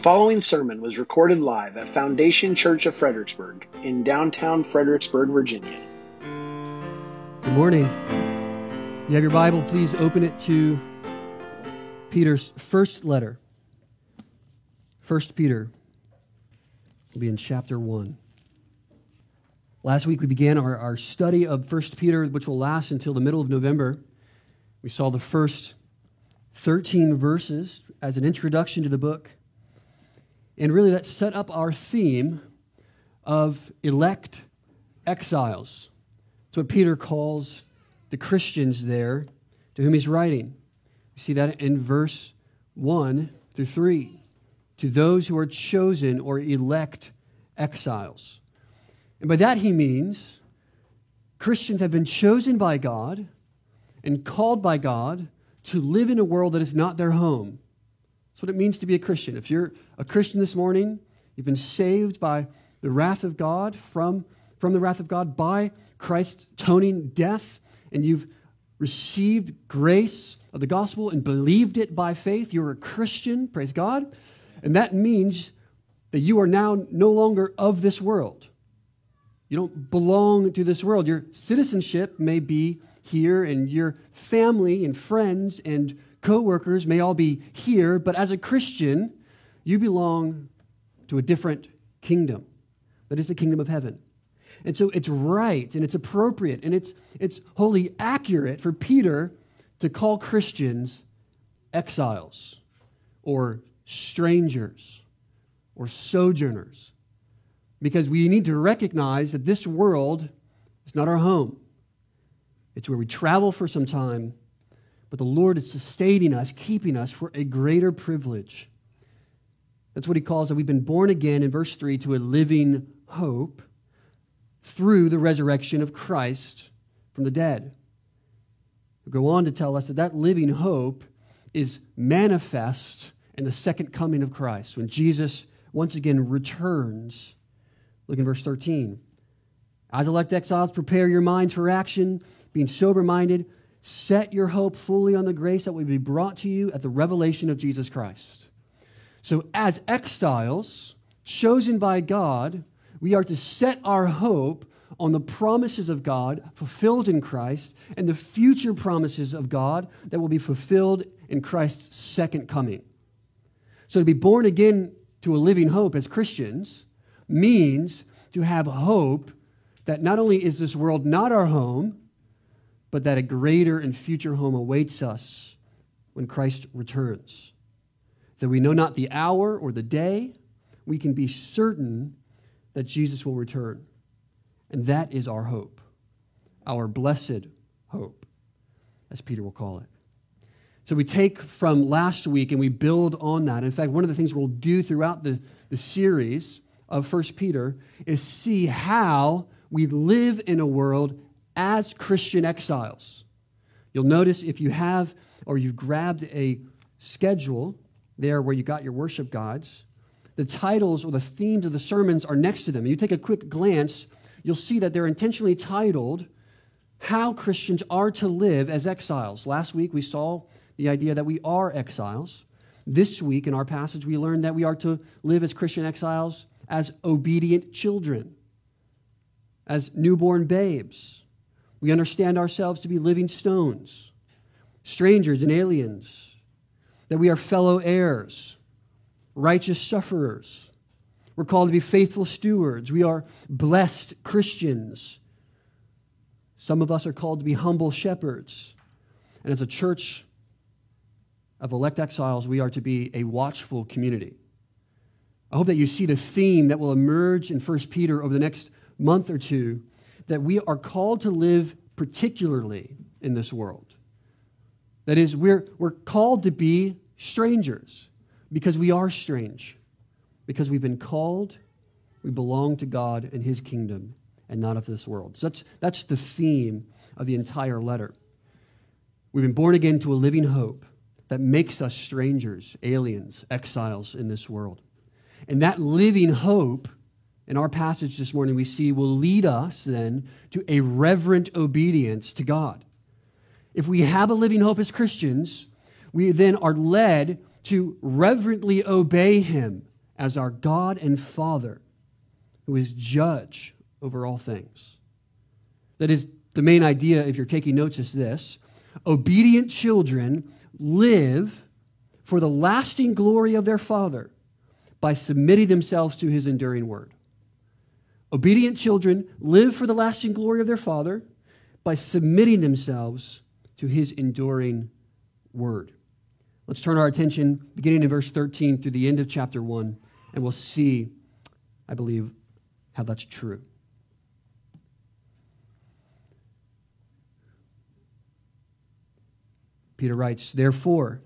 following sermon was recorded live at Foundation Church of Fredericksburg in downtown Fredericksburg, Virginia. Good morning. You have your Bible, please open it to Peter's first letter. First Peter will be in chapter 1. Last week we began our, our study of First Peter, which will last until the middle of November. We saw the first 13 verses as an introduction to the book. And really, that set up our theme of elect exiles. That's what Peter calls the Christians there to whom he's writing. We see that in verse 1 through 3. To those who are chosen or elect exiles. And by that he means Christians have been chosen by God and called by God to live in a world that is not their home. That's what it means to be a Christian. If you're a Christian this morning, you've been saved by the wrath of God, from, from the wrath of God, by Christ's atoning death, and you've received grace of the gospel and believed it by faith. You're a Christian, praise God. And that means that you are now no longer of this world. You don't belong to this world. Your citizenship may be here, and your family and friends and coworkers may all be here, but as a Christian, you belong to a different kingdom. That is the kingdom of heaven. And so it's right and it's appropriate and it's, it's wholly accurate for Peter to call Christians exiles or strangers or sojourners because we need to recognize that this world is not our home. It's where we travel for some time but the Lord is sustaining us, keeping us for a greater privilege. That's what he calls that we've been born again in verse 3 to a living hope through the resurrection of Christ from the dead. He'll go on to tell us that that living hope is manifest in the second coming of Christ when Jesus once again returns. Look in verse 13. As elect exiles, prepare your minds for action, being sober minded Set your hope fully on the grace that will be brought to you at the revelation of Jesus Christ. So, as exiles chosen by God, we are to set our hope on the promises of God fulfilled in Christ and the future promises of God that will be fulfilled in Christ's second coming. So, to be born again to a living hope as Christians means to have hope that not only is this world not our home, but that a greater and future home awaits us when Christ returns. That we know not the hour or the day, we can be certain that Jesus will return. And that is our hope, our blessed hope, as Peter will call it. So we take from last week and we build on that. In fact, one of the things we'll do throughout the, the series of First Peter is see how we live in a world as Christian exiles. You'll notice if you have or you've grabbed a schedule there where you got your worship guides, the titles or the themes of the sermons are next to them. You take a quick glance, you'll see that they're intentionally titled How Christians Are to Live as Exiles. Last week we saw the idea that we are exiles. This week in our passage, we learned that we are to live as Christian exiles as obedient children, as newborn babes, we understand ourselves to be living stones, strangers and aliens, that we are fellow heirs, righteous sufferers. We're called to be faithful stewards. We are blessed Christians. Some of us are called to be humble shepherds. And as a church of elect exiles, we are to be a watchful community. I hope that you see the theme that will emerge in 1 Peter over the next month or two that we are called to live particularly in this world. That is, we're, we're called to be strangers because we are strange, because we've been called, we belong to God and His kingdom and not of this world. So that's, that's the theme of the entire letter. We've been born again to a living hope that makes us strangers, aliens, exiles in this world. And that living hope in our passage this morning, we see will lead us then to a reverent obedience to God. If we have a living hope as Christians, we then are led to reverently obey Him as our God and Father, who is judge over all things. That is the main idea, if you're taking notes, is this obedient children live for the lasting glory of their Father by submitting themselves to his enduring word. Obedient children live for the lasting glory of their Father by submitting themselves to his enduring word. Let's turn our attention beginning in verse 13 through the end of chapter 1, and we'll see, I believe, how that's true. Peter writes, Therefore,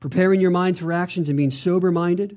preparing your minds for actions and being sober minded,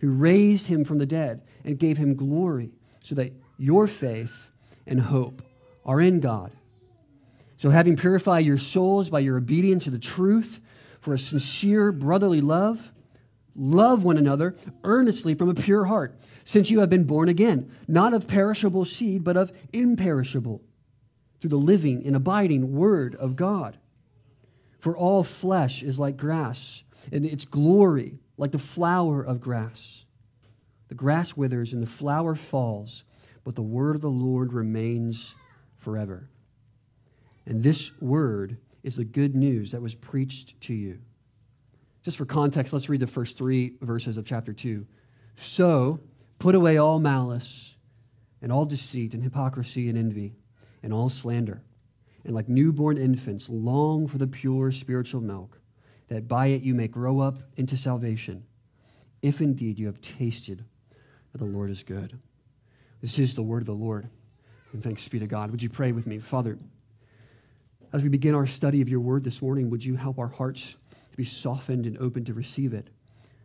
who raised him from the dead and gave him glory, so that your faith and hope are in God. So, having purified your souls by your obedience to the truth for a sincere brotherly love, love one another earnestly from a pure heart, since you have been born again, not of perishable seed, but of imperishable, through the living and abiding Word of God. For all flesh is like grass, and its glory like the flower of grass. The grass withers and the flower falls, but the word of the Lord remains forever. And this word is the good news that was preached to you. Just for context, let's read the first three verses of chapter 2. So, put away all malice and all deceit and hypocrisy and envy and all slander and like newborn infants, long for the pure spiritual milk, that by it you may grow up into salvation, if indeed you have tasted that the Lord is good. This is the word of the Lord. And thanks be to God. Would you pray with me? Father, as we begin our study of your word this morning, would you help our hearts to be softened and open to receive it?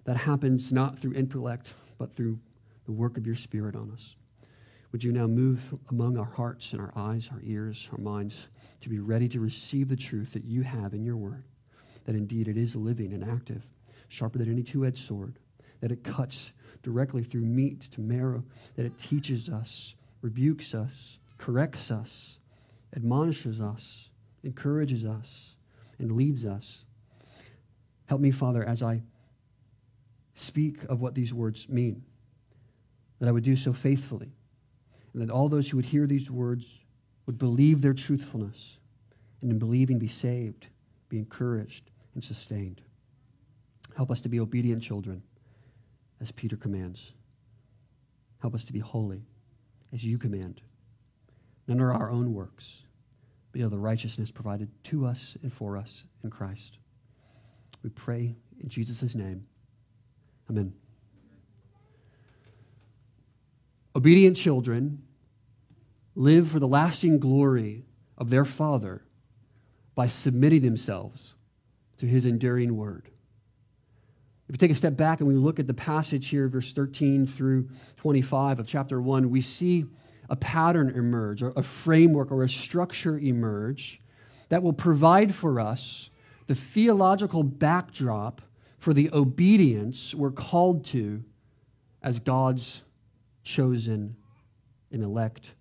That happens not through intellect, but through the work of your Spirit on us. Would you now move among our hearts and our eyes, our ears, our minds? to be ready to receive the truth that you have in your word, that indeed it is living and active, sharper than any two edged sword, that it cuts directly through meat to marrow, that it teaches us, rebukes us, corrects us, admonishes us, encourages us, and leads us. Help me, Father, as I speak of what these words mean, that I would do so faithfully, and that all those who would hear these words would believe their truthfulness, and in believing be saved, be encouraged, and sustained. Help us to be obedient children, as Peter commands. Help us to be holy, as you command. None are our own works, but know the righteousness provided to us and for us in Christ. We pray in Jesus' name. Amen. Obedient children live for the lasting glory of their Father by submitting themselves to his enduring word. If we take a step back and we look at the passage here, verse 13 through 25 of chapter 1, we see a pattern emerge, or a framework, or a structure emerge that will provide for us the theological backdrop for the obedience we're called to as God's chosen and elect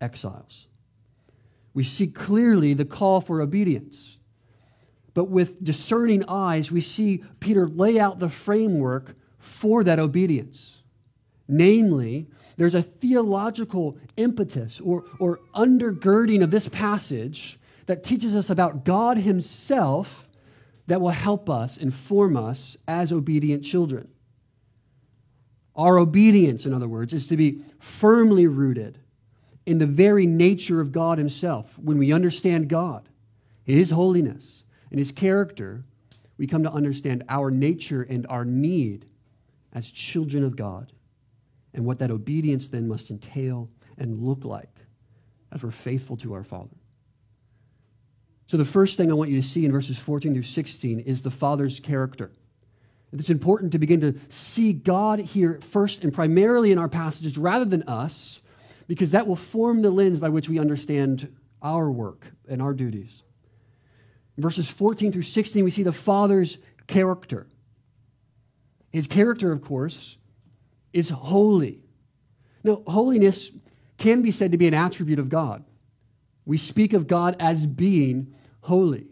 exiles. We see clearly the call for obedience. But with discerning eyes, we see Peter lay out the framework for that obedience. Namely, there's a theological impetus or, or undergirding of this passage that teaches us about God Himself that will help us, inform us as obedient children. Our obedience, in other words, is to be firmly rooted in the very nature of God Himself. When we understand God, His holiness, and His character, we come to understand our nature and our need as children of God and what that obedience then must entail and look like as we're faithful to our Father. So, the first thing I want you to see in verses 14 through 16 is the Father's character. It's important to begin to see God here first and primarily in our passages rather than us, because that will form the lens by which we understand our work and our duties. Verses 14 through 16, we see the Father's character. His character, of course, is holy. Now, holiness can be said to be an attribute of God. We speak of God as being holy.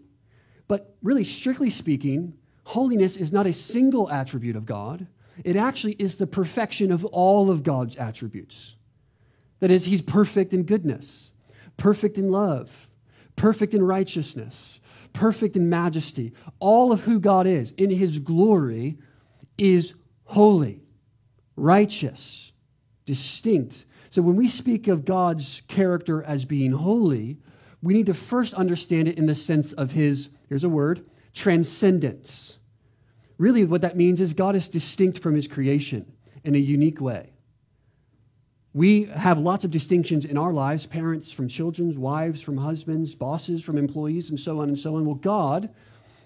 But really, strictly speaking, holiness is not a single attribute of God. It actually is the perfection of all of God's attributes. That is, He's perfect in goodness, perfect in love, perfect in righteousness, perfect in majesty. All of who God is in His glory is holy, righteous, distinct, so when we speak of God's character as being holy, we need to first understand it in the sense of his, here's a word, transcendence. Really, what that means is God is distinct from his creation in a unique way. We have lots of distinctions in our lives parents from children, wives from husbands, bosses from employees, and so on and so on. Well, God,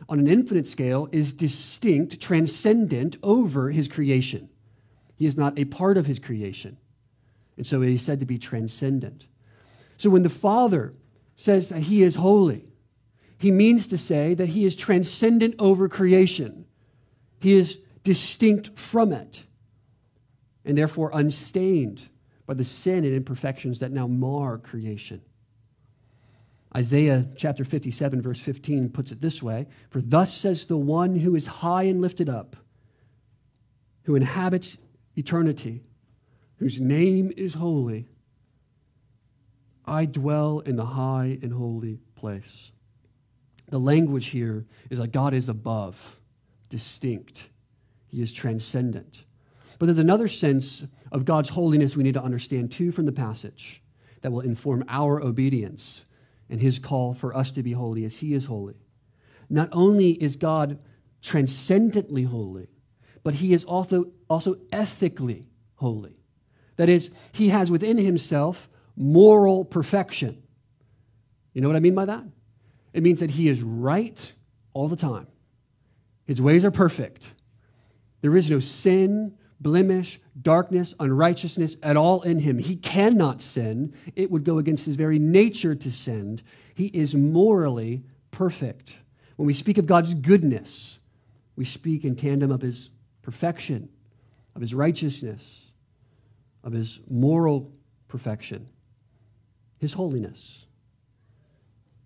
on an infinite scale, is distinct, transcendent over his creation. He is not a part of his creation. And so he's said to be transcendent. So when the Father says that he is holy, he means to say that he is transcendent over creation. He is distinct from it, and therefore unstained by the sin and imperfections that now mar creation. Isaiah chapter 57, verse 15 puts it this way For thus says the one who is high and lifted up, who inhabits eternity whose name is holy, I dwell in the high and holy place. The language here is that God is above, distinct, He is transcendent. But there's another sense of God's holiness we need to understand too from the passage that will inform our obedience and His call for us to be holy as He is holy. Not only is God transcendently holy, but He is also, also ethically holy. That is, he has within himself moral perfection. You know what I mean by that? It means that he is right all the time. His ways are perfect. There is no sin, blemish, darkness, unrighteousness at all in him. He cannot sin. It would go against his very nature to sin. He is morally perfect. When we speak of God's goodness, we speak in tandem of his perfection, of his righteousness, of his moral perfection, his holiness.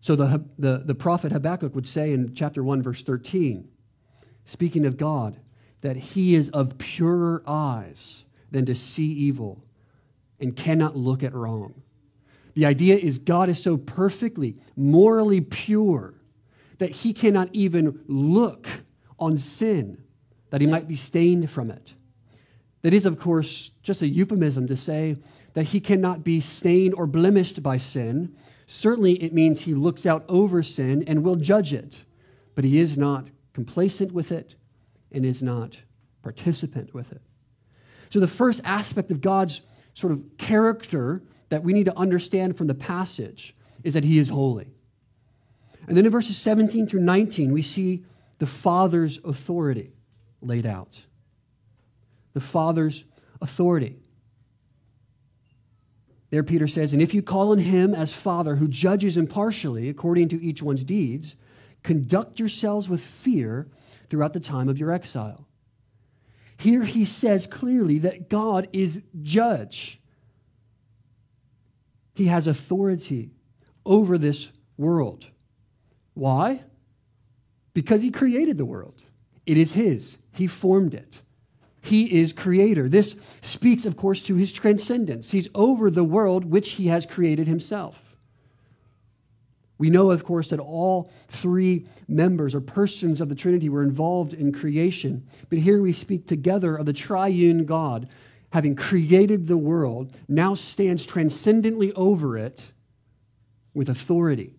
So the, the, the prophet Habakkuk would say in chapter 1, verse 13, speaking of God, that he is of purer eyes than to see evil and cannot look at wrong. The idea is God is so perfectly, morally pure that he cannot even look on sin, that he might be stained from it. That is, of course, just a euphemism to say that he cannot be stained or blemished by sin. Certainly, it means he looks out over sin and will judge it, but he is not complacent with it and is not participant with it. So, the first aspect of God's sort of character that we need to understand from the passage is that he is holy. And then in verses 17 through 19, we see the Father's authority laid out the Father's authority. There, Peter says, And if you call on him as Father who judges impartially according to each one's deeds, conduct yourselves with fear throughout the time of your exile. Here he says clearly that God is judge. He has authority over this world. Why? Because he created the world. It is his, he formed it. He is creator. This speaks, of course, to his transcendence. He's over the world which he has created himself. We know, of course, that all three members or persons of the Trinity were involved in creation. But here we speak together of the triune God, having created the world, now stands transcendently over it with authority.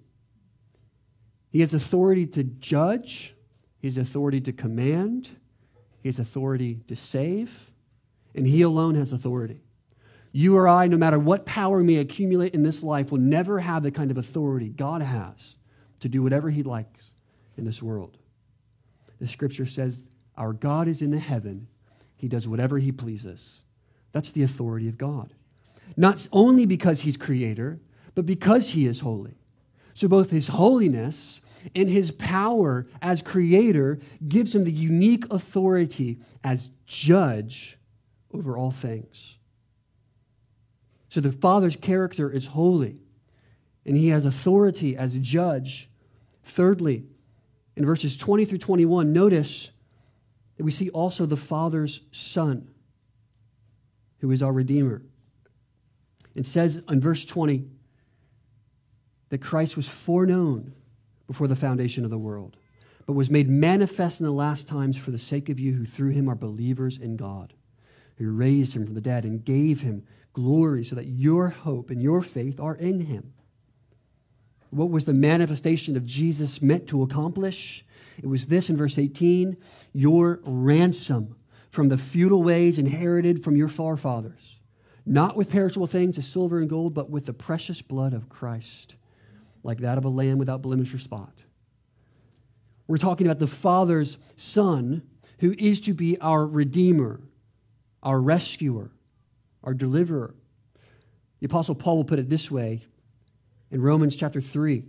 He has authority to judge, he has authority to command, he has authority to save, and he alone has authority. You or I, no matter what power we may accumulate in this life, will never have the kind of authority God has to do whatever He likes in this world. The scripture says, Our God is in the heaven, He does whatever He pleases. That's the authority of God. Not only because He's creator, but because He is holy. So both His holiness and His power as creator gives Him the unique authority as judge over all things. So the Father's character is holy, and he has authority as judge. Thirdly, in verses 20 through 21, notice that we see also the Father's Son, who is our Redeemer. It says in verse 20 that Christ was foreknown before the foundation of the world, but was made manifest in the last times for the sake of you who through him are believers in God, who raised him from the dead and gave him glory so that your hope and your faith are in him. What was the manifestation of Jesus meant to accomplish? It was this in verse 18 your ransom from the futile ways inherited from your forefathers, not with perishable things as silver and gold, but with the precious blood of Christ, like that of a lamb without blemish or spot. We're talking about the Father's Son, who is to be our Redeemer, our rescuer, our deliverer. The Apostle Paul will put it this way in Romans chapter 3,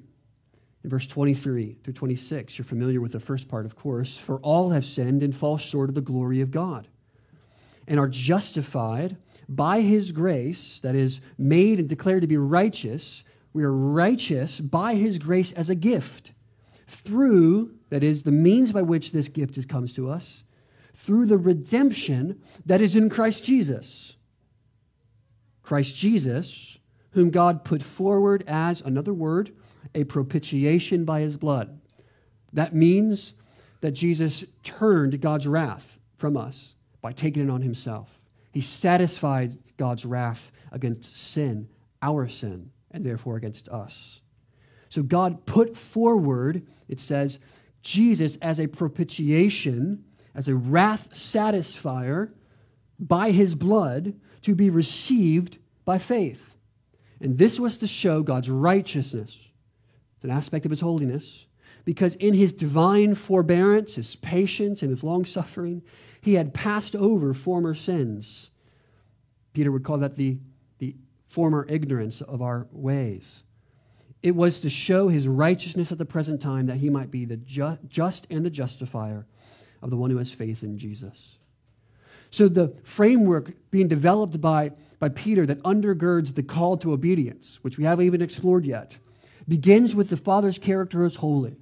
in verse 23 through 26. You're familiar with the first part, of course. For all have sinned and fall short of the glory of God, and are justified by his grace, that is, made and declared to be righteous. We are righteous by his grace as a gift through, that is, the means by which this gift comes to us, through the redemption that is in Christ Jesus Christ Jesus, whom God put forward as, another word, a propitiation by his blood. That means that Jesus turned God's wrath from us by taking it on himself. He satisfied God's wrath against sin, our sin, and therefore against us. So God put forward, it says, Jesus as a propitiation, as a wrath satisfier by his blood to be received by faith. And this was to show God's righteousness. It's an aspect of his holiness. Because in his divine forbearance, his patience, and his long suffering, he had passed over former sins. Peter would call that the, the former ignorance of our ways. It was to show his righteousness at the present time that he might be the ju- just and the justifier of the one who has faith in Jesus. So the framework being developed by, by Peter that undergirds the call to obedience, which we haven't even explored yet, begins with the Father's character as holy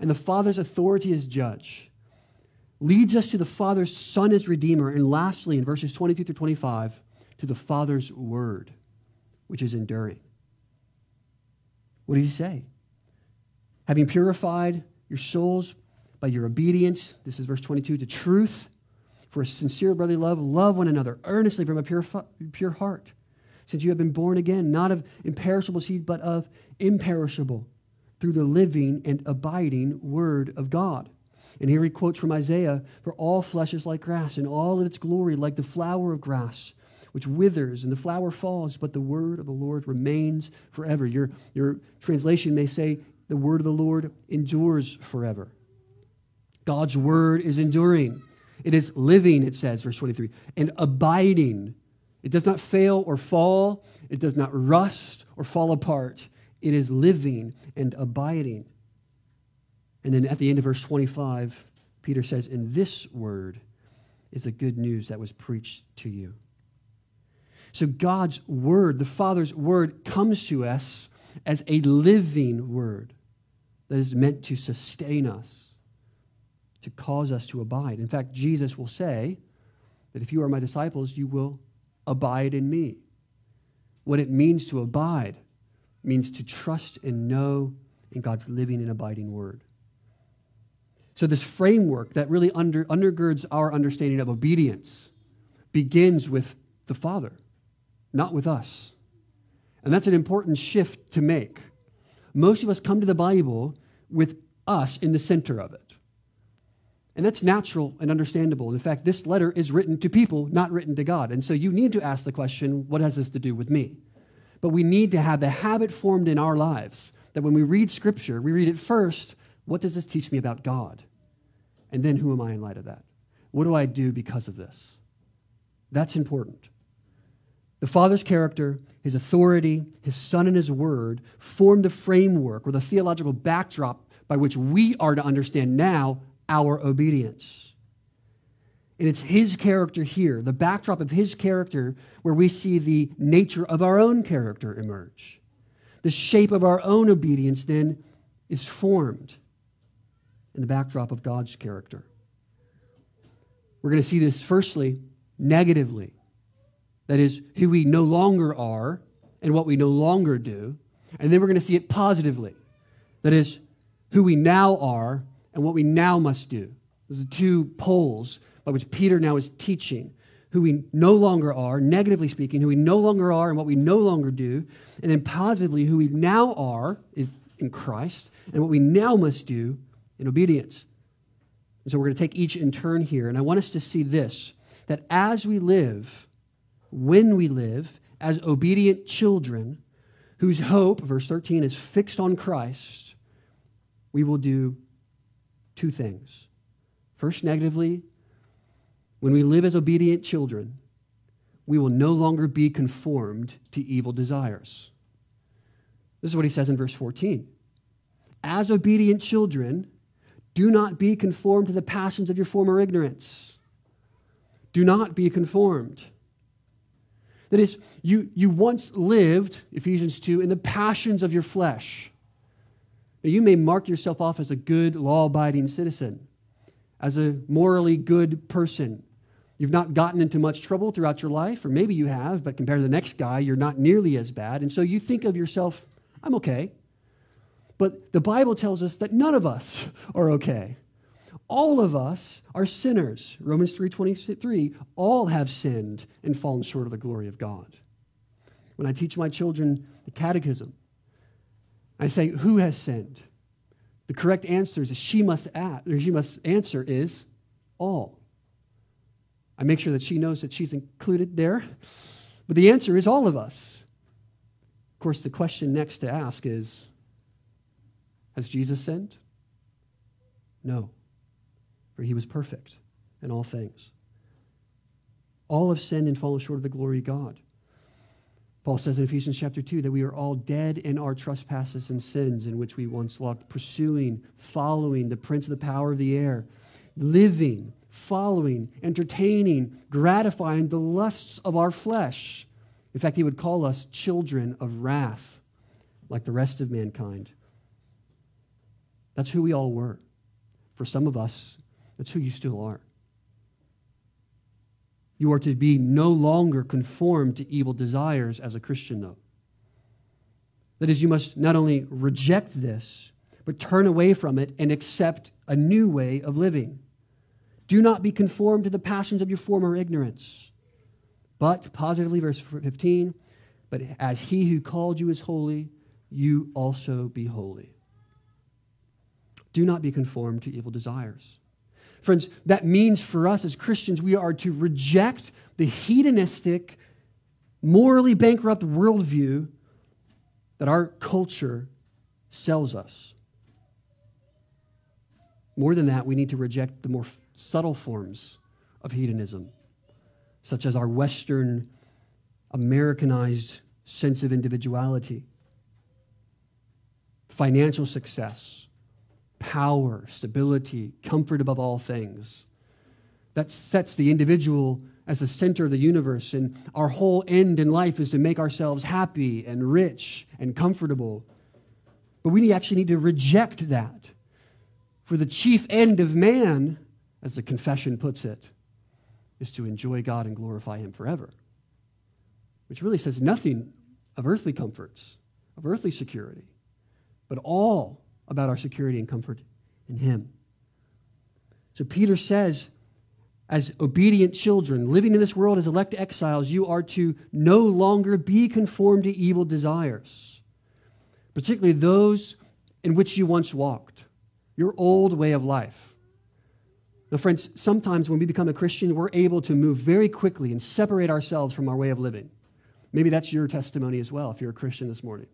and the Father's authority as judge, leads us to the Father's Son as Redeemer, and lastly, in verses 22 through 25, to the Father's Word, which is enduring. What does he say? Having purified your souls by your obedience, this is verse 22, to truth for sincere brotherly love, love one another earnestly from a pure, pure heart, since you have been born again, not of imperishable seed, but of imperishable, through the living and abiding Word of God. And here he quotes from Isaiah For all flesh is like grass, and all of its glory like the flower of grass, which withers, and the flower falls, but the word of the Lord remains forever. Your, your translation may say, The word of the Lord endures forever. God's word is enduring. It is living, it says, verse 23, and abiding. It does not fail or fall, it does not rust or fall apart. It is living and abiding. And then at the end of verse 25, Peter says, And this word is the good news that was preached to you. So God's word, the Father's word, comes to us as a living word that is meant to sustain us to cause us to abide. In fact, Jesus will say that if you are my disciples, you will abide in me. What it means to abide means to trust and know in God's living and abiding word. So, this framework that really under, undergirds our understanding of obedience begins with the Father, not with us. And that's an important shift to make. Most of us come to the Bible with us in the center of it. And that's natural and understandable. In fact, this letter is written to people, not written to God. And so you need to ask the question what has this to do with me? But we need to have the habit formed in our lives that when we read Scripture, we read it first what does this teach me about God? And then who am I in light of that? What do I do because of this? That's important. The Father's character, his authority, his Son, and his Word form the framework or the theological backdrop by which we are to understand now our obedience. And it's his character here, the backdrop of his character, where we see the nature of our own character emerge. The shape of our own obedience then is formed in the backdrop of God's character. We're going to see this firstly negatively. That is, who we no longer are and what we no longer do. And then we're going to see it positively. That is, who we now are and what we now must do. Those are two poles by which Peter now is teaching who we no longer are, negatively speaking, who we no longer are and what we no longer do, and then positively who we now are is in Christ and what we now must do in obedience. And so we're going to take each in turn here, and I want us to see this that as we live, when we live, as obedient children whose hope, verse 13, is fixed on Christ, we will do two things. First, negatively, when we live as obedient children, we will no longer be conformed to evil desires. This is what he says in verse 14. As obedient children, do not be conformed to the passions of your former ignorance. Do not be conformed. That is, you, you once lived, Ephesians 2, in the passions of your flesh. You may mark yourself off as a good, law abiding citizen, as a morally good person. You've not gotten into much trouble throughout your life, or maybe you have, but compared to the next guy, you're not nearly as bad. And so you think of yourself, I'm okay. But the Bible tells us that none of us are okay. All of us are sinners. Romans 3:23, all have sinned and fallen short of the glory of God. When I teach my children the catechism, I say, Who has sinned? The correct answer is she must ask, or she must answer is all. I make sure that she knows that she's included there. But the answer is all of us. Of course, the question next to ask is Has Jesus sinned? No, for he was perfect in all things. All have sinned and fallen short of the glory of God. Paul says in Ephesians chapter 2 that we are all dead in our trespasses and sins in which we once walked, pursuing, following the prince of the power of the air, living, following, entertaining, gratifying the lusts of our flesh. In fact, he would call us children of wrath, like the rest of mankind. That's who we all were. For some of us, that's who you still are. You are to be no longer conformed to evil desires as a Christian, though. That is, you must not only reject this, but turn away from it and accept a new way of living. Do not be conformed to the passions of your former ignorance. But, positively, verse 15, but as he who called you is holy, you also be holy. Do not be conformed to evil desires. Friends, that means for us as Christians, we are to reject the hedonistic, morally bankrupt worldview that our culture sells us. More than that, we need to reject the more subtle forms of hedonism, such as our Western, Americanized sense of individuality, financial success power, stability, comfort above all things. That sets the individual as the center of the universe, and our whole end in life is to make ourselves happy and rich and comfortable. But we actually need to reject that. For the chief end of man, as the confession puts it, is to enjoy God and glorify Him forever, which really says nothing of earthly comforts, of earthly security, but all about our security and comfort in Him. So Peter says, as obedient children, living in this world as elect exiles, you are to no longer be conformed to evil desires, particularly those in which you once walked, your old way of life. Now, friends, sometimes when we become a Christian, we're able to move very quickly and separate ourselves from our way of living. Maybe that's your testimony as well if you're a Christian this morning.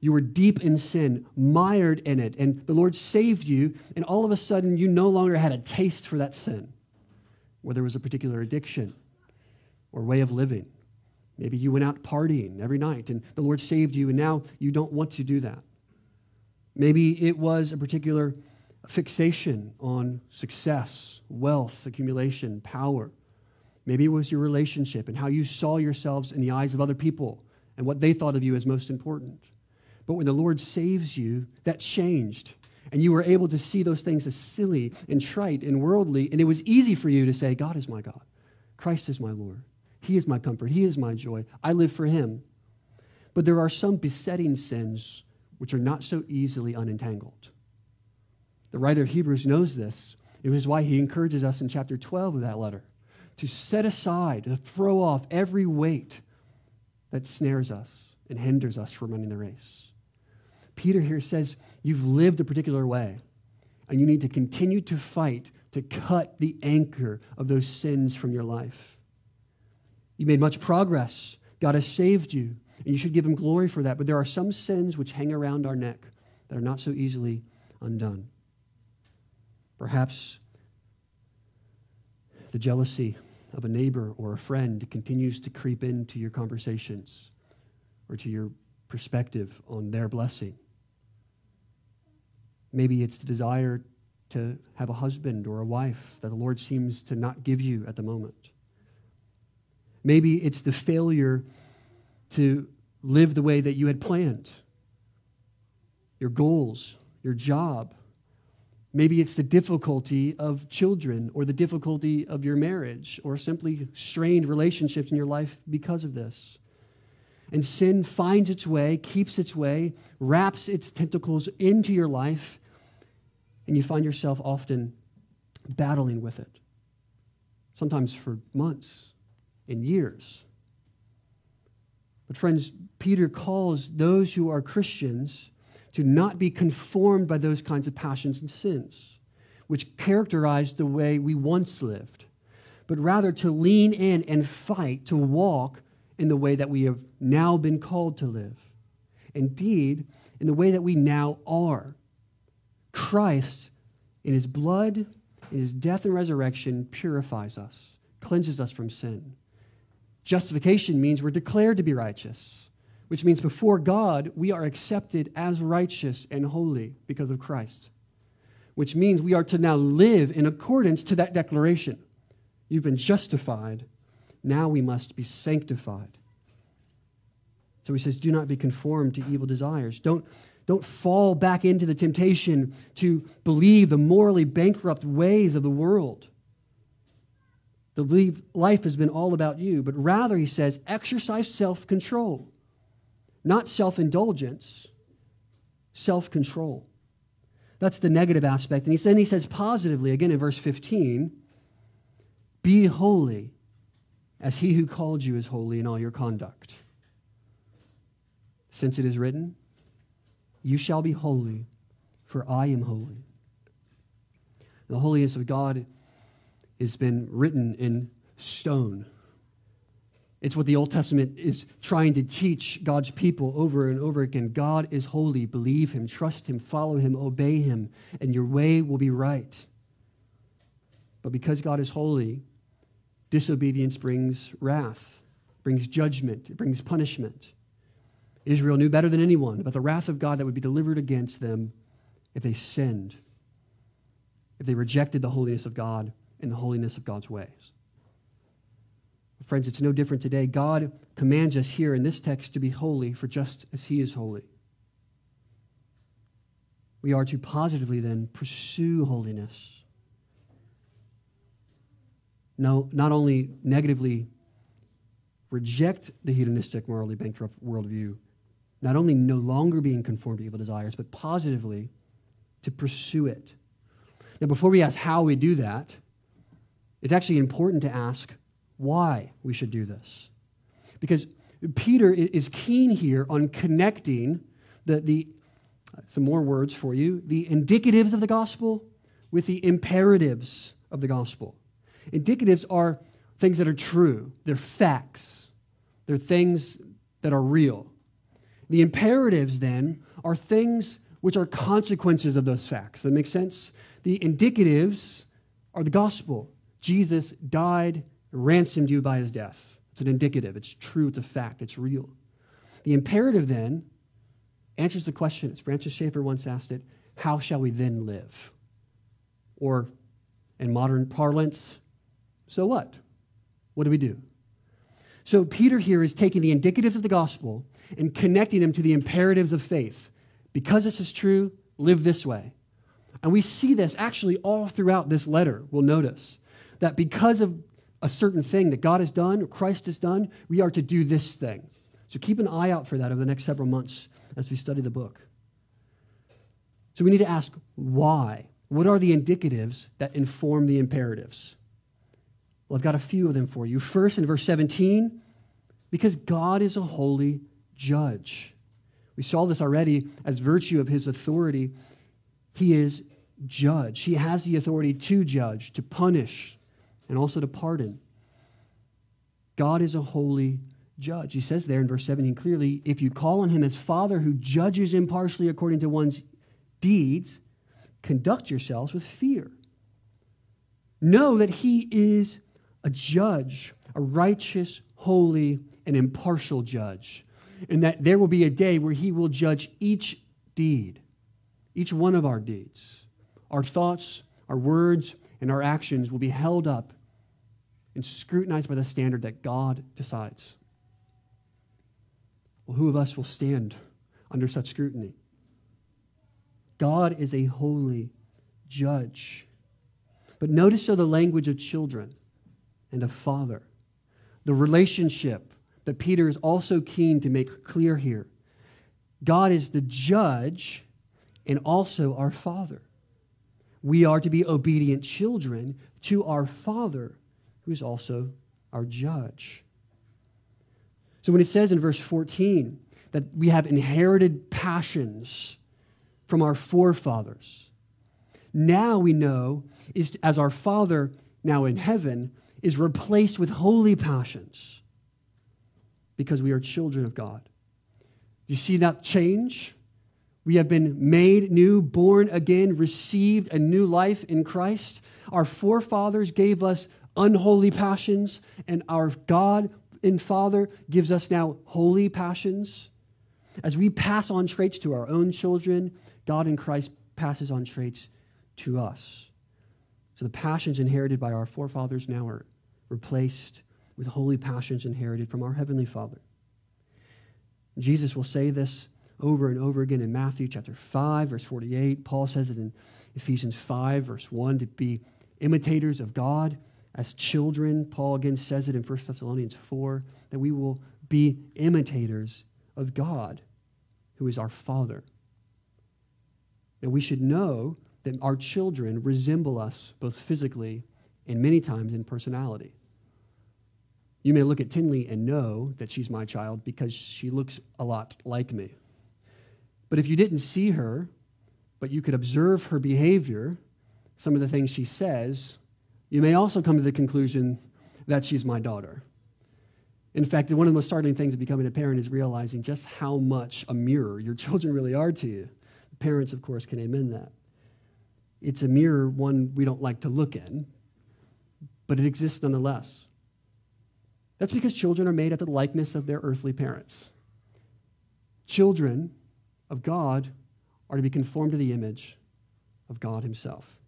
You were deep in sin, mired in it, and the Lord saved you, and all of a sudden you no longer had a taste for that sin, whether it was a particular addiction or way of living. Maybe you went out partying every night, and the Lord saved you, and now you don't want to do that. Maybe it was a particular fixation on success, wealth, accumulation, power. Maybe it was your relationship and how you saw yourselves in the eyes of other people and what they thought of you as most important. But when the Lord saves you, that changed. And you were able to see those things as silly and trite and worldly. And it was easy for you to say, God is my God. Christ is my Lord. He is my comfort. He is my joy. I live for Him. But there are some besetting sins which are not so easily unentangled. The writer of Hebrews knows this. It is why he encourages us in chapter 12 of that letter to set aside, to throw off every weight that snares us and hinders us from running the race. Peter here says you've lived a particular way, and you need to continue to fight to cut the anchor of those sins from your life. You made much progress. God has saved you, and you should give him glory for that. But there are some sins which hang around our neck that are not so easily undone. Perhaps the jealousy of a neighbor or a friend continues to creep into your conversations or to your perspective on their blessing. Maybe it's the desire to have a husband or a wife that the Lord seems to not give you at the moment. Maybe it's the failure to live the way that you had planned, your goals, your job. Maybe it's the difficulty of children or the difficulty of your marriage or simply strained relationships in your life because of this. And sin finds its way, keeps its way, wraps its tentacles into your life, and you find yourself often battling with it, sometimes for months and years. But, friends, Peter calls those who are Christians to not be conformed by those kinds of passions and sins, which characterized the way we once lived, but rather to lean in and fight to walk in the way that we have now been called to live. Indeed, in the way that we now are. Christ, in his blood, in his death and resurrection, purifies us, cleanses us from sin. Justification means we're declared to be righteous, which means before God, we are accepted as righteous and holy because of Christ, which means we are to now live in accordance to that declaration. You've been justified now we must be sanctified. So he says, Do not be conformed to evil desires. Don't, don't fall back into the temptation to believe the morally bankrupt ways of the world. Believe life has been all about you, but rather, he says, exercise self control. Not self indulgence, self control. That's the negative aspect. And he, then he says positively, again in verse 15, be holy as he who called you is holy in all your conduct. Since it is written, You shall be holy, for I am holy. The holiness of God has been written in stone. It's what the Old Testament is trying to teach God's people over and over again. God is holy. Believe him, trust him, follow him, obey him, and your way will be right. But because God is holy, Disobedience brings wrath, brings judgment, it brings punishment. Israel knew better than anyone about the wrath of God that would be delivered against them if they sinned, if they rejected the holiness of God and the holiness of God's ways. Friends, it's no different today. God commands us here in this text to be holy, for just as He is holy. We are to positively then pursue holiness no, not only negatively reject the hedonistic, morally bankrupt worldview, not only no longer being conformed to evil desires, but positively to pursue it. Now, before we ask how we do that, it's actually important to ask why we should do this. Because Peter is keen here on connecting the, the some more words for you the indicatives of the gospel with the imperatives of the gospel. Indicatives are things that are true, they're facts, they're things that are real. The imperatives, then, are things which are consequences of those facts. That makes sense? The indicatives are the gospel. Jesus died, ransomed you by his death. It's an indicative, it's true, it's a fact, it's real. The imperative, then, answers the question, as Francis Schaeffer once asked it, how shall we then live? Or, in modern parlance, so what? What do we do? So, Peter here is taking the indicatives of the gospel and connecting them to the imperatives of faith. Because this is true, live this way. And we see this actually all throughout this letter. We'll notice that because of a certain thing that God has done, or Christ has done, we are to do this thing. So keep an eye out for that over the next several months as we study the book. So we need to ask why? What are the indicatives that inform the imperatives? Well, I've got a few of them for you. First, in verse 17, because God is a holy judge. We saw this already as virtue of his authority. He is judge. He has the authority to judge, to punish, and also to pardon. God is a holy judge. He says there in verse 17 clearly if you call on him as Father who judges impartially according to one's deeds, conduct yourselves with fear. Know that he is a judge, a righteous, holy, and impartial judge and that there will be a day where he will judge each deed, each one of our deeds. Our thoughts, our words, and our actions will be held up and scrutinized by the standard that God decides. Well, who of us will stand under such scrutiny? God is a holy judge. But notice so the language of children and of father, the relationship that Peter is also keen to make clear here. God is the judge and also our Father. We are to be obedient children to our Father, who is also our judge. So when it says in verse 14 that we have inherited passions from our forefathers, now we know is as our Father now in heaven is replaced with holy passions because we are children of God. You see that change? We have been made new, born again, received a new life in Christ. Our forefathers gave us unholy passions, and our God and Father gives us now holy passions. As we pass on traits to our own children, God in Christ passes on traits to us. So the passions inherited by our forefathers now are replaced with holy passions inherited from our Heavenly Father. Jesus will say this over and over again in Matthew chapter 5, verse 48. Paul says it in Ephesians 5, verse 1, to be imitators of God as children. Paul again says it in 1 Thessalonians 4, that we will be imitators of God, who is our Father. Now, we should know that our children resemble us both physically and many times in personality. You may look at Tinley and know that she's my child because she looks a lot like me. But if you didn't see her, but you could observe her behavior, some of the things she says, you may also come to the conclusion that she's my daughter. In fact, one of the most startling things of becoming a parent is realizing just how much a mirror your children really are to you. Parents, of course, can amend that. It's a mirror, one we don't like to look in, but it exists nonetheless. That's because children are made after the likeness of their earthly parents. Children of God are to be conformed to the image of God Himself.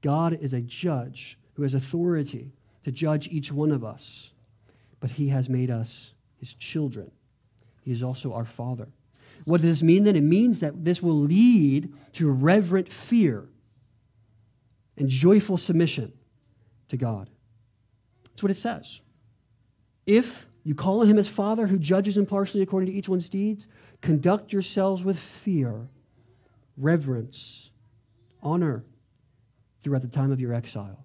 God is a judge who has authority to judge each one of us, but He has made us His children. He is also our Father. What does this mean then? It means that this will lead to reverent fear and joyful submission to God. That's what it says. If you call on him as Father who judges impartially according to each one's deeds, conduct yourselves with fear, reverence, honor throughout the time of your exile.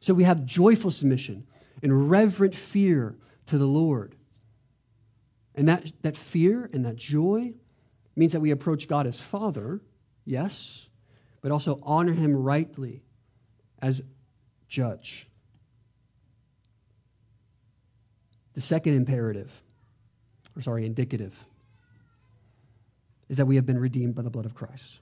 So we have joyful submission and reverent fear to the Lord. And that, that fear and that joy means that we approach God as Father, yes, but also honor Him rightly as Judge. The second imperative, or sorry, indicative, is that we have been redeemed by the blood of Christ.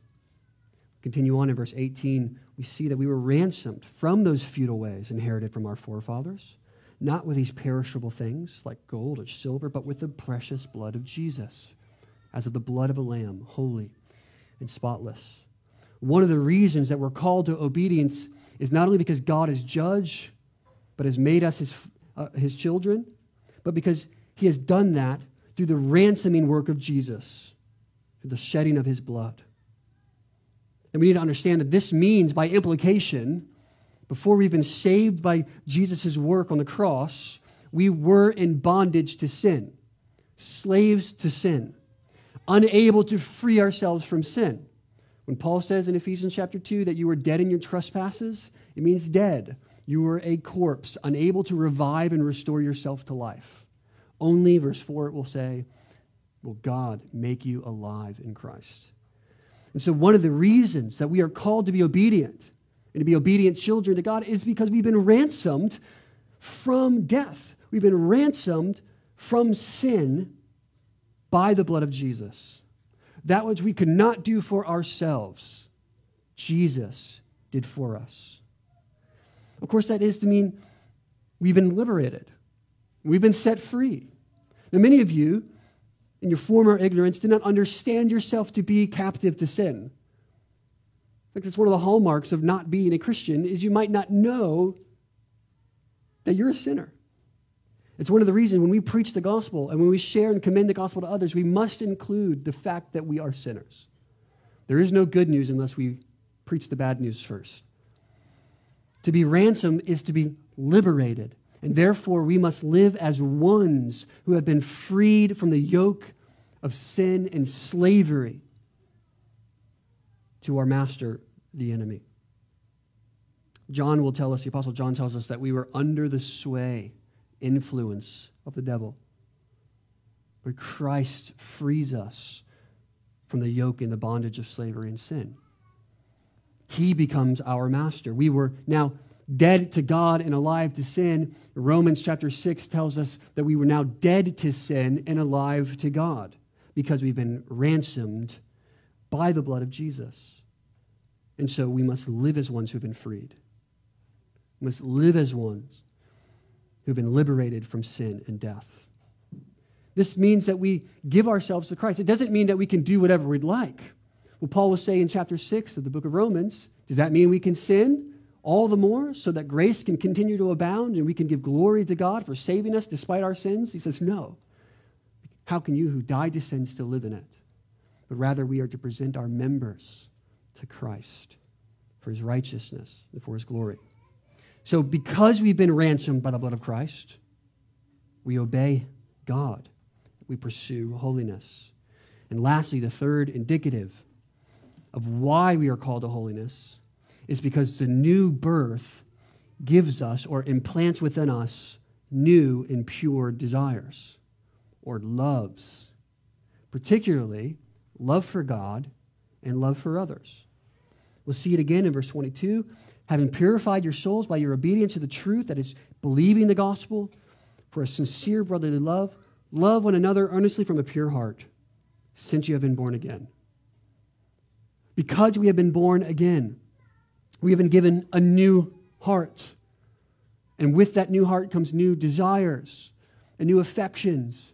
Continue on in verse 18, we see that we were ransomed from those futile ways inherited from our forefathers, not with these perishable things like gold or silver, but with the precious blood of Jesus, as of the blood of a lamb, holy and spotless. One of the reasons that we're called to obedience is not only because God is judge, but has made us his, uh, his children, but because he has done that through the ransoming work of Jesus, through the shedding of his blood. And we need to understand that this means, by implication, before we've been saved by Jesus' work on the cross, we were in bondage to sin, slaves to sin, unable to free ourselves from sin. When Paul says in Ephesians chapter 2 that you were dead in your trespasses, it means dead. You were a corpse, unable to revive and restore yourself to life. Only, verse 4, it will say, will God make you alive in Christ. And so, one of the reasons that we are called to be obedient and to be obedient children to God is because we've been ransomed from death. We've been ransomed from sin by the blood of Jesus. That which we could not do for ourselves, Jesus did for us. Of course, that is to mean we've been liberated, we've been set free. Now, many of you in your former ignorance did not understand yourself to be captive to sin. In fact, it's one of the hallmarks of not being a Christian is you might not know that you're a sinner. It's one of the reasons when we preach the gospel and when we share and commend the gospel to others, we must include the fact that we are sinners. There is no good news unless we preach the bad news first. To be ransomed is to be liberated. And therefore, we must live as ones who have been freed from the yoke of sin and slavery to our master, the enemy. John will tell us, the Apostle John tells us that we were under the sway, influence of the devil. But Christ frees us from the yoke and the bondage of slavery and sin. He becomes our master. We were now dead to God and alive to sin. Romans chapter 6 tells us that we were now dead to sin and alive to God because we've been ransomed by the blood of Jesus. And so we must live as ones who've been freed. We must live as ones who've been liberated from sin and death. This means that we give ourselves to Christ. It doesn't mean that we can do whatever we'd like. Well, Paul will say in chapter 6 of the book of Romans, does that mean we can sin? all the more so that grace can continue to abound and we can give glory to God for saving us despite our sins? He says, No. How can you who died to sin still live in it? But rather, we are to present our members to Christ for his righteousness and for his glory. So, because we've been ransomed by the blood of Christ, we obey God, we pursue holiness. And lastly, the third indicative of why we are called to holiness is because the new birth gives us or implants within us new and pure desires or loves, particularly love for God and love for others. We'll see it again in verse 22. Having purified your souls by your obedience to the truth, that is, believing the gospel, for a sincere brotherly love, love one another earnestly from a pure heart, since you have been born again. Because we have been born again, we have been given a new heart. And with that new heart comes new desires and new affections.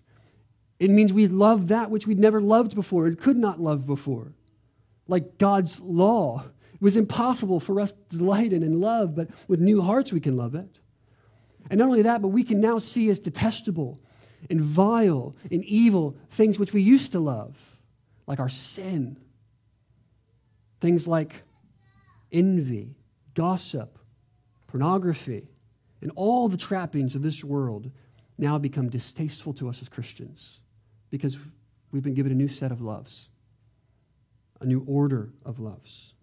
It means we love that which we'd never loved before and could not love before. Like God's law. Was impossible for us to delight in and love, but with new hearts we can love it. And not only that, but we can now see as detestable and vile and evil things which we used to love, like our sin. Things like envy, gossip, pornography, and all the trappings of this world now become distasteful to us as Christians because We've been given a new set of loves, a new order of loves.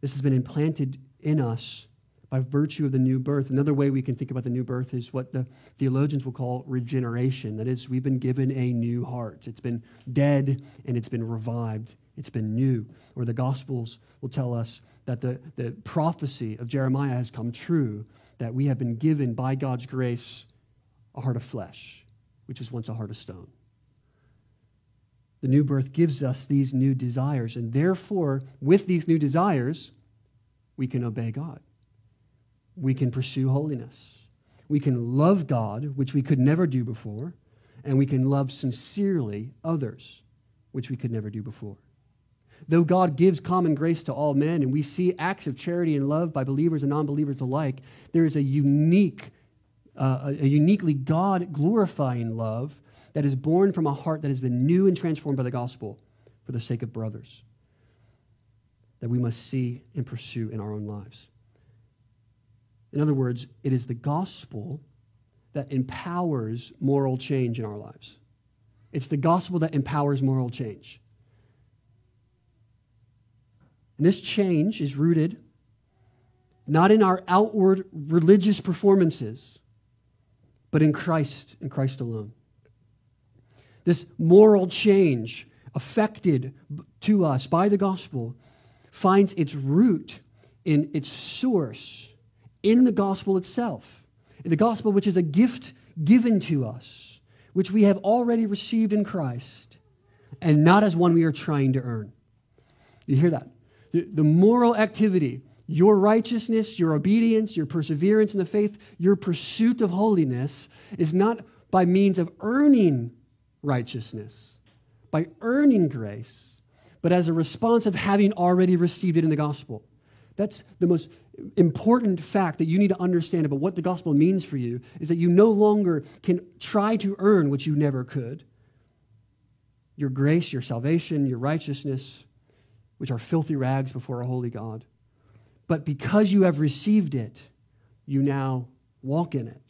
This has been implanted in us by virtue of the new birth. Another way we can think about the new birth is what the theologians will call regeneration. That is, we've been given a new heart. It's been dead and it's been revived, it's been new. Or the Gospels will tell us that the, the prophecy of Jeremiah has come true, that we have been given by God's grace a heart of flesh, which was once a heart of stone. The new birth gives us these new desires, and therefore, with these new desires, we can obey God. We can pursue holiness. We can love God, which we could never do before, and we can love sincerely others, which we could never do before. Though God gives common grace to all men, and we see acts of charity and love by believers and non believers alike, there is a unique, uh, a uniquely God glorifying love that is born from a heart that has been new and transformed by the gospel for the sake of brothers that we must see and pursue in our own lives. In other words, it is the gospel that empowers moral change in our lives. It's the gospel that empowers moral change. And this change is rooted not in our outward religious performances, but in Christ and Christ alone. This moral change affected to us by the gospel finds its root in its source in the gospel itself. In the gospel, which is a gift given to us, which we have already received in Christ, and not as one we are trying to earn. You hear that? The, the moral activity, your righteousness, your obedience, your perseverance in the faith, your pursuit of holiness is not by means of earning righteousness, by earning grace, but as a response of having already received it in the gospel. That's the most important fact that you need to understand about what the gospel means for you is that you no longer can try to earn what you never could. Your grace, your salvation, your righteousness, which are filthy rags before a holy God. But because you have received it, you now walk in it.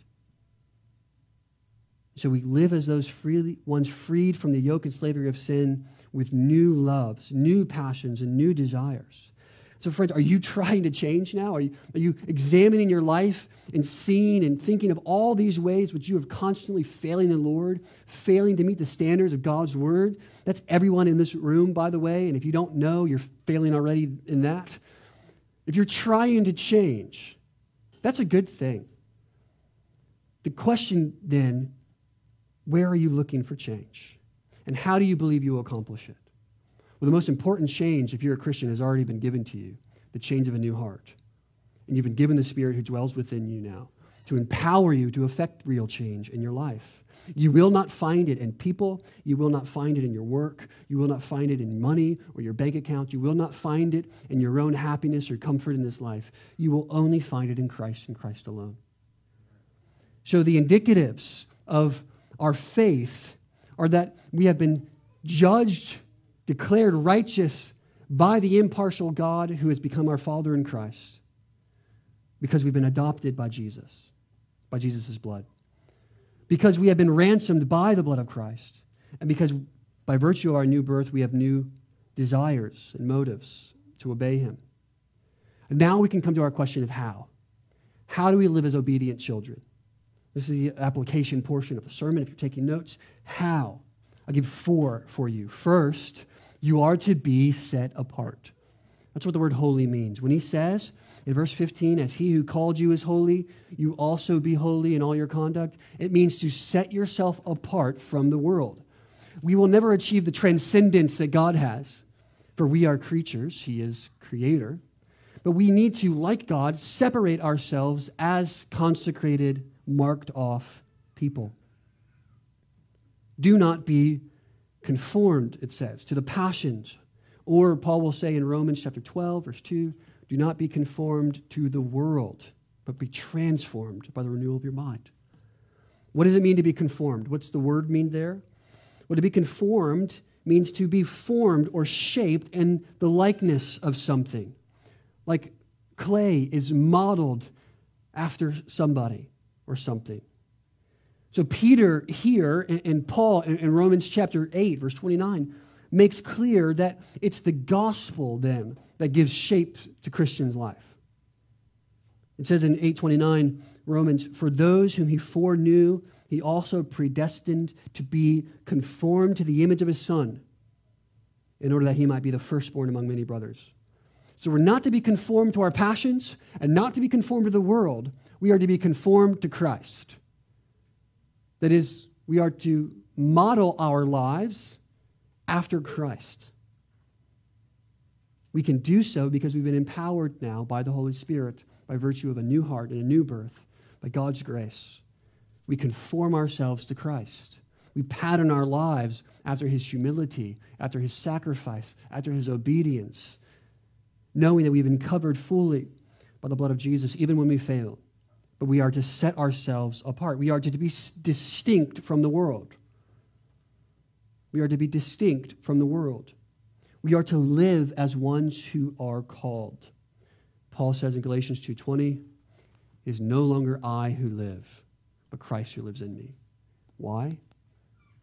So we live as those freely, ones freed from the yoke and slavery of sin with new loves, new passions, and new desires. So, friends, are you trying to change now? Are you, are you examining your life and seeing and thinking of all these ways which you have constantly failing the Lord, failing to meet the standards of God's word? That's everyone in this room, by the way. And if you don't know, you're failing already in that. If you're trying to change, that's a good thing. The question then where are you looking for change? And how do you believe you will accomplish it? Well, the most important change, if you're a Christian, has already been given to you the change of a new heart. And you've been given the Spirit who dwells within you now to empower you to effect real change in your life. You will not find it in people. You will not find it in your work. You will not find it in money or your bank account. You will not find it in your own happiness or comfort in this life. You will only find it in Christ and Christ alone. So, the indicatives of our faith are that we have been judged, declared righteous by the impartial God who has become our Father in Christ because we've been adopted by Jesus, by Jesus' blood. Because we have been ransomed by the blood of Christ. And because by virtue of our new birth, we have new desires and motives to obey Him. And now we can come to our question of how. How do we live as obedient children? This is the application portion of the sermon. If you're taking notes, how? I'll give four for you. First, you are to be set apart. That's what the word holy means. When he says in verse 15, as he who called you is holy, you also be holy in all your conduct, it means to set yourself apart from the world. We will never achieve the transcendence that God has, for we are creatures, he is creator. But we need to, like God, separate ourselves as consecrated marked off people. Do not be conformed, it says, to the passions. Or Paul will say in Romans chapter 12, verse 2, do not be conformed to the world, but be transformed by the renewal of your mind. What does it mean to be conformed? What's the word mean there? Well, to be conformed means to be formed or shaped in the likeness of something. Like clay is modeled after somebody or something. So, Peter here and, Paul in Romans chapter 8, verse 29, makes clear that it's the gospel then that gives shape to Christian's life. It says in 829 Romans, For those whom he foreknew, he also predestined to be conformed to the image of his Son, in order that he might be the firstborn among many brothers. So we're not to be conformed to our passions and not to be conformed to the world. We are to be conformed to Christ. That is, we are to model our lives after Christ. We can do so because we've been empowered now by the Holy Spirit by virtue of a new heart and a new birth by God's grace. We conform ourselves to Christ. We pattern our lives after his humility, after his sacrifice, after his obedience, knowing that we've been covered fully by the blood of Jesus, even when we fail. But we are to set ourselves apart. We are to be distinct from the world. We are to be distinct from the world. We are to live as ones who are called. Paul says in Galatians 2:20, "It is no longer I who live, but Christ who lives in me." Why?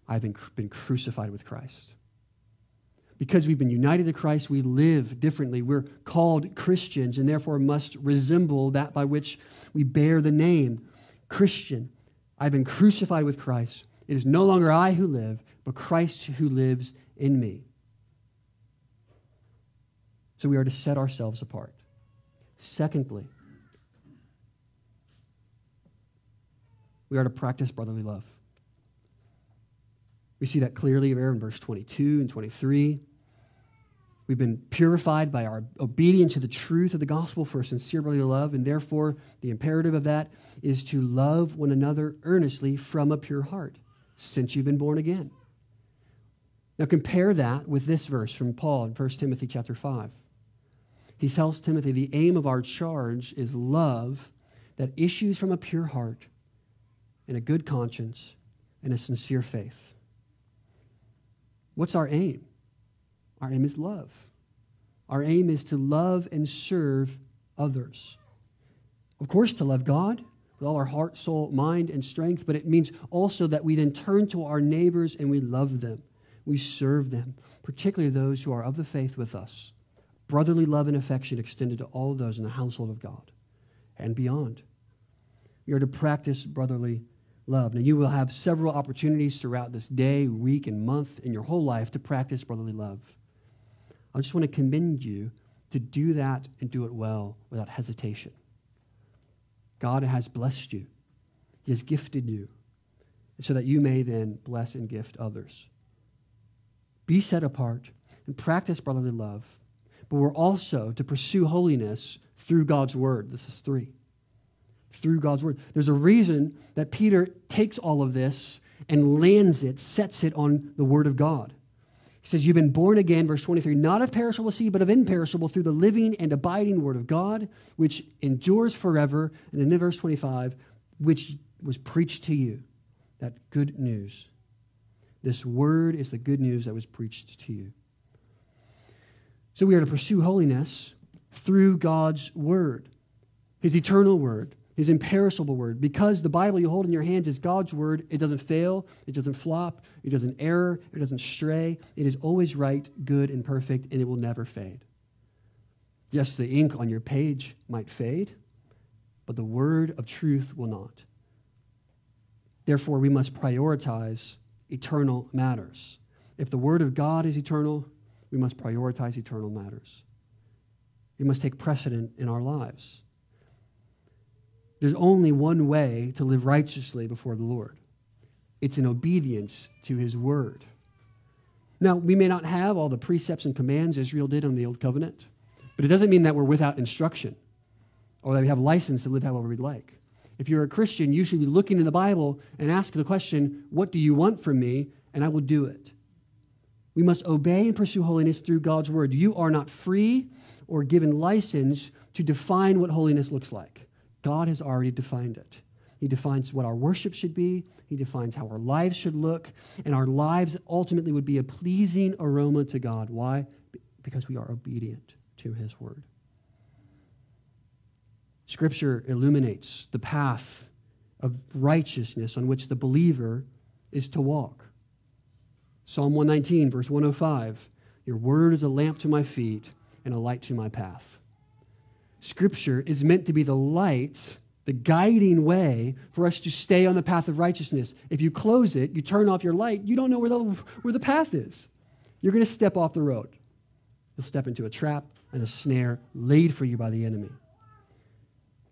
I've been, been crucified with Christ. Because we've been united to Christ, we live differently. We're called Christians and therefore must resemble that by which we bear the name Christian. I've been crucified with Christ. It is no longer I who live, but Christ who lives in me. So we are to set ourselves apart. Secondly, we are to practice brotherly love. We see that clearly there in verse 22 and 23. We've been purified by our obedience to the truth of the gospel for a sincere brotherly love, and therefore the imperative of that is to love one another earnestly from a pure heart, since you've been born again. Now compare that with this verse from Paul in 1 Timothy chapter 5. He tells Timothy the aim of our charge is love that issues from a pure heart and a good conscience and a sincere faith. What's our aim? Our aim is love. Our aim is to love and serve others. Of course, to love God with all our heart, soul, mind, and strength, but it means also that we then turn to our neighbors and we love them. We serve them, particularly those who are of the faith with us. Brotherly love and affection extended to all those in the household of God and beyond. We are to practice brotherly love. Now, you will have several opportunities throughout this day, week, and month in your whole life to practice brotherly love. I just want to commend you to do that and do it well without hesitation. God has blessed you, He has gifted you, so that you may then bless and gift others. Be set apart and practice brotherly love, but we're also to pursue holiness through God's word. This is three. Through God's word. There's a reason that Peter takes all of this and lands it, sets it on the word of God. He says, You've been born again, verse 23, not of perishable seed, but of imperishable, through the living and abiding word of God, which endures forever. And then in verse 25, which was preached to you, that good news. This word is the good news that was preached to you. So we are to pursue holiness through God's word, his eternal word, his imperishable word. Because the Bible you hold in your hands is God's word, it doesn't fail, it doesn't flop, it doesn't error, it doesn't stray. It is always right, good, and perfect, and it will never fade. Yes, the ink on your page might fade, but the word of truth will not. Therefore, we must prioritize eternal matters. If the word of God is eternal, we must prioritize eternal matters. It must take precedent in our lives. There's only one way to live righteously before the Lord it's in obedience to his word. Now, we may not have all the precepts and commands Israel did on the Old Covenant, but it doesn't mean that we're without instruction or that we have license to live however we'd like. If you're a Christian, you should be looking in the Bible and ask the question, What do you want from me? And I will do it. We must obey and pursue holiness through God's word. You are not free or given license to define what holiness looks like. God has already defined it. He defines what our worship should be, He defines how our lives should look, and our lives ultimately would be a pleasing aroma to God. Why? Because we are obedient to His word. Scripture illuminates the path of righteousness on which the believer is to walk. Psalm 119, verse 105 Your word is a lamp to my feet and a light to my path. Scripture is meant to be the light, the guiding way for us to stay on the path of righteousness. If you close it, you turn off your light, you don't know where the, where the path is. You're going to step off the road. You'll step into a trap and a snare laid for you by the enemy.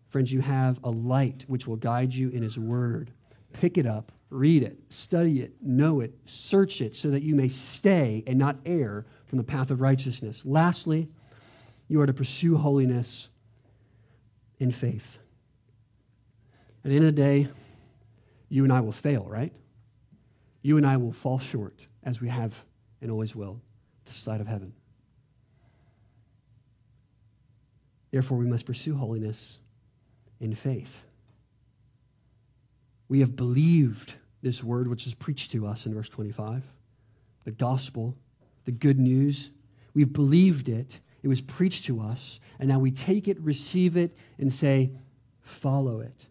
Friends, you have a light which will guide you in His Word. Pick it up, read it, study it, know it, search it, so that you may stay and not err from the path of righteousness. Lastly, you are to pursue holiness in faith. At the end of the day, you and I will fail, right? You and I will fall short, as we have and always will, the side of heaven. Therefore, we must pursue holiness in faith. We have believed this word which is preached to us in verse 25 the gospel, the good news. We've believed it, it was preached to us, and now we take it, receive it, and say, follow it.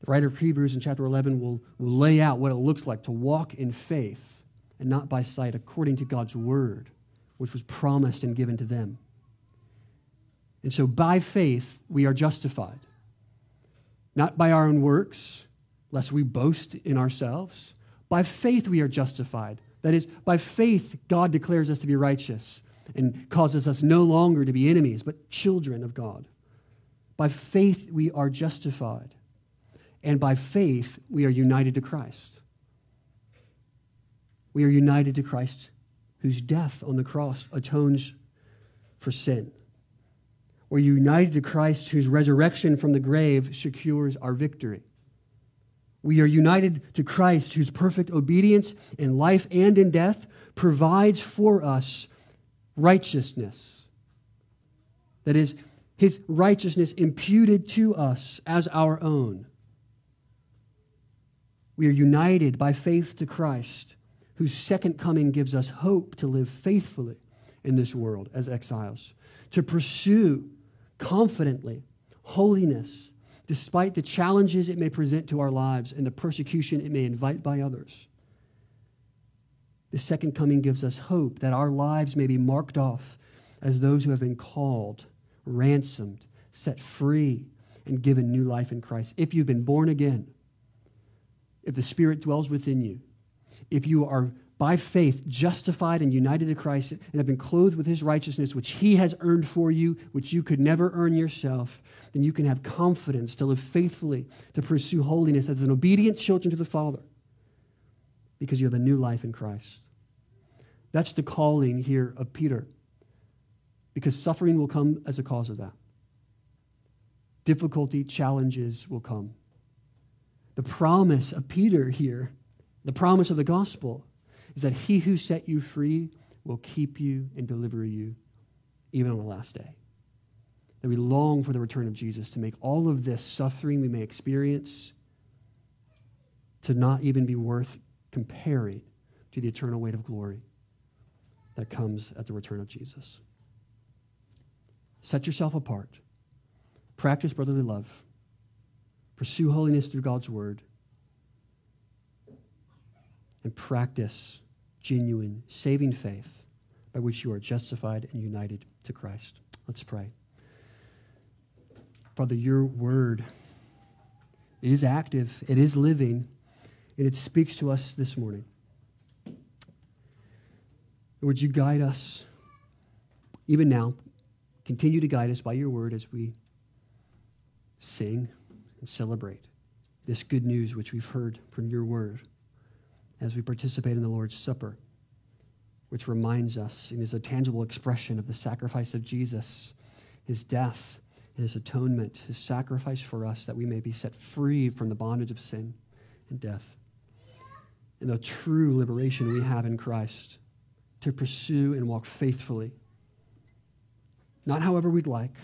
The writer of Hebrews in chapter 11 will, will lay out what it looks like to walk in faith and not by sight, according to God's word, which was promised and given to them. And so by faith, we are justified, not by our own works, lest we boast in ourselves. By faith, we are justified. That is, by faith, God declares us to be righteous and causes us no longer to be enemies, but children of God. By faith, we are justified. And by faith, we are united to Christ. We are united to Christ, whose death on the cross atones for sin. We're united to Christ, whose resurrection from the grave secures our victory. We are united to Christ, whose perfect obedience in life and in death provides for us righteousness. That is, his righteousness imputed to us as our own. We are united by faith to Christ, whose second coming gives us hope to live faithfully in this world as exiles, to pursue confidently holiness despite the challenges it may present to our lives and the persecution it may invite by others. The second coming gives us hope that our lives may be marked off as those who have been called, ransomed, set free, and given new life in Christ. If you've been born again, if the Spirit dwells within you, if you are by faith justified and united to Christ and have been clothed with his righteousness, which he has earned for you, which you could never earn yourself, then you can have confidence to live faithfully, to pursue holiness as an obedient children to the Father because you have a new life in Christ. That's the calling here of Peter, because suffering will come as a cause of that. Difficulty, challenges will come. The promise of Peter here, the promise of the gospel, is that he who set you free will keep you and deliver you even on the last day. That we long for the return of Jesus to make all of this suffering we may experience to not even be worth comparing to the eternal weight of glory that comes at the return of Jesus. Set yourself apart. Practice brotherly love. Pursue holiness through God's word. And practice genuine, saving faith by which you are justified and united to Christ. Let's pray. Father, your word is active, it is living and it speaks to us this morning. Would you guide us even now? Continue to guide us by your word as we sing and celebrate this good news which we've heard from your word as we participate in the Lord's Supper, which reminds us and is a tangible expression of the sacrifice of Jesus, his death and his atonement, his sacrifice for us that we may be set free from the bondage of sin and death and the true liberation we have in Christ to pursue and walk faithfully. Not however we'd like,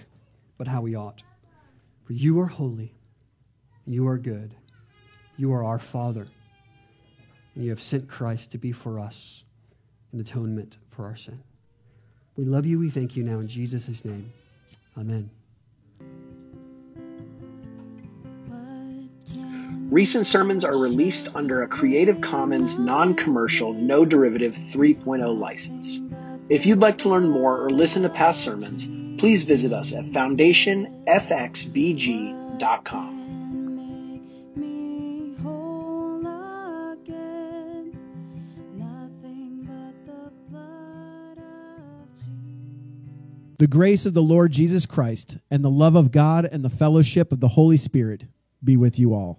but how we ought. For you are holy, you are good, you are our Father, and you have sent Christ to be for us an atonement for our sin. We love you, we thank you now in Jesus' name. Amen. Recent sermons are released under a Creative Commons non commercial, no derivative 3.0 license. If you'd like to learn more or listen to past sermons, please visit us at foundationfxbg.com. The grace of the Lord Jesus Christ and the love of God and the fellowship of the Holy Spirit be with you all.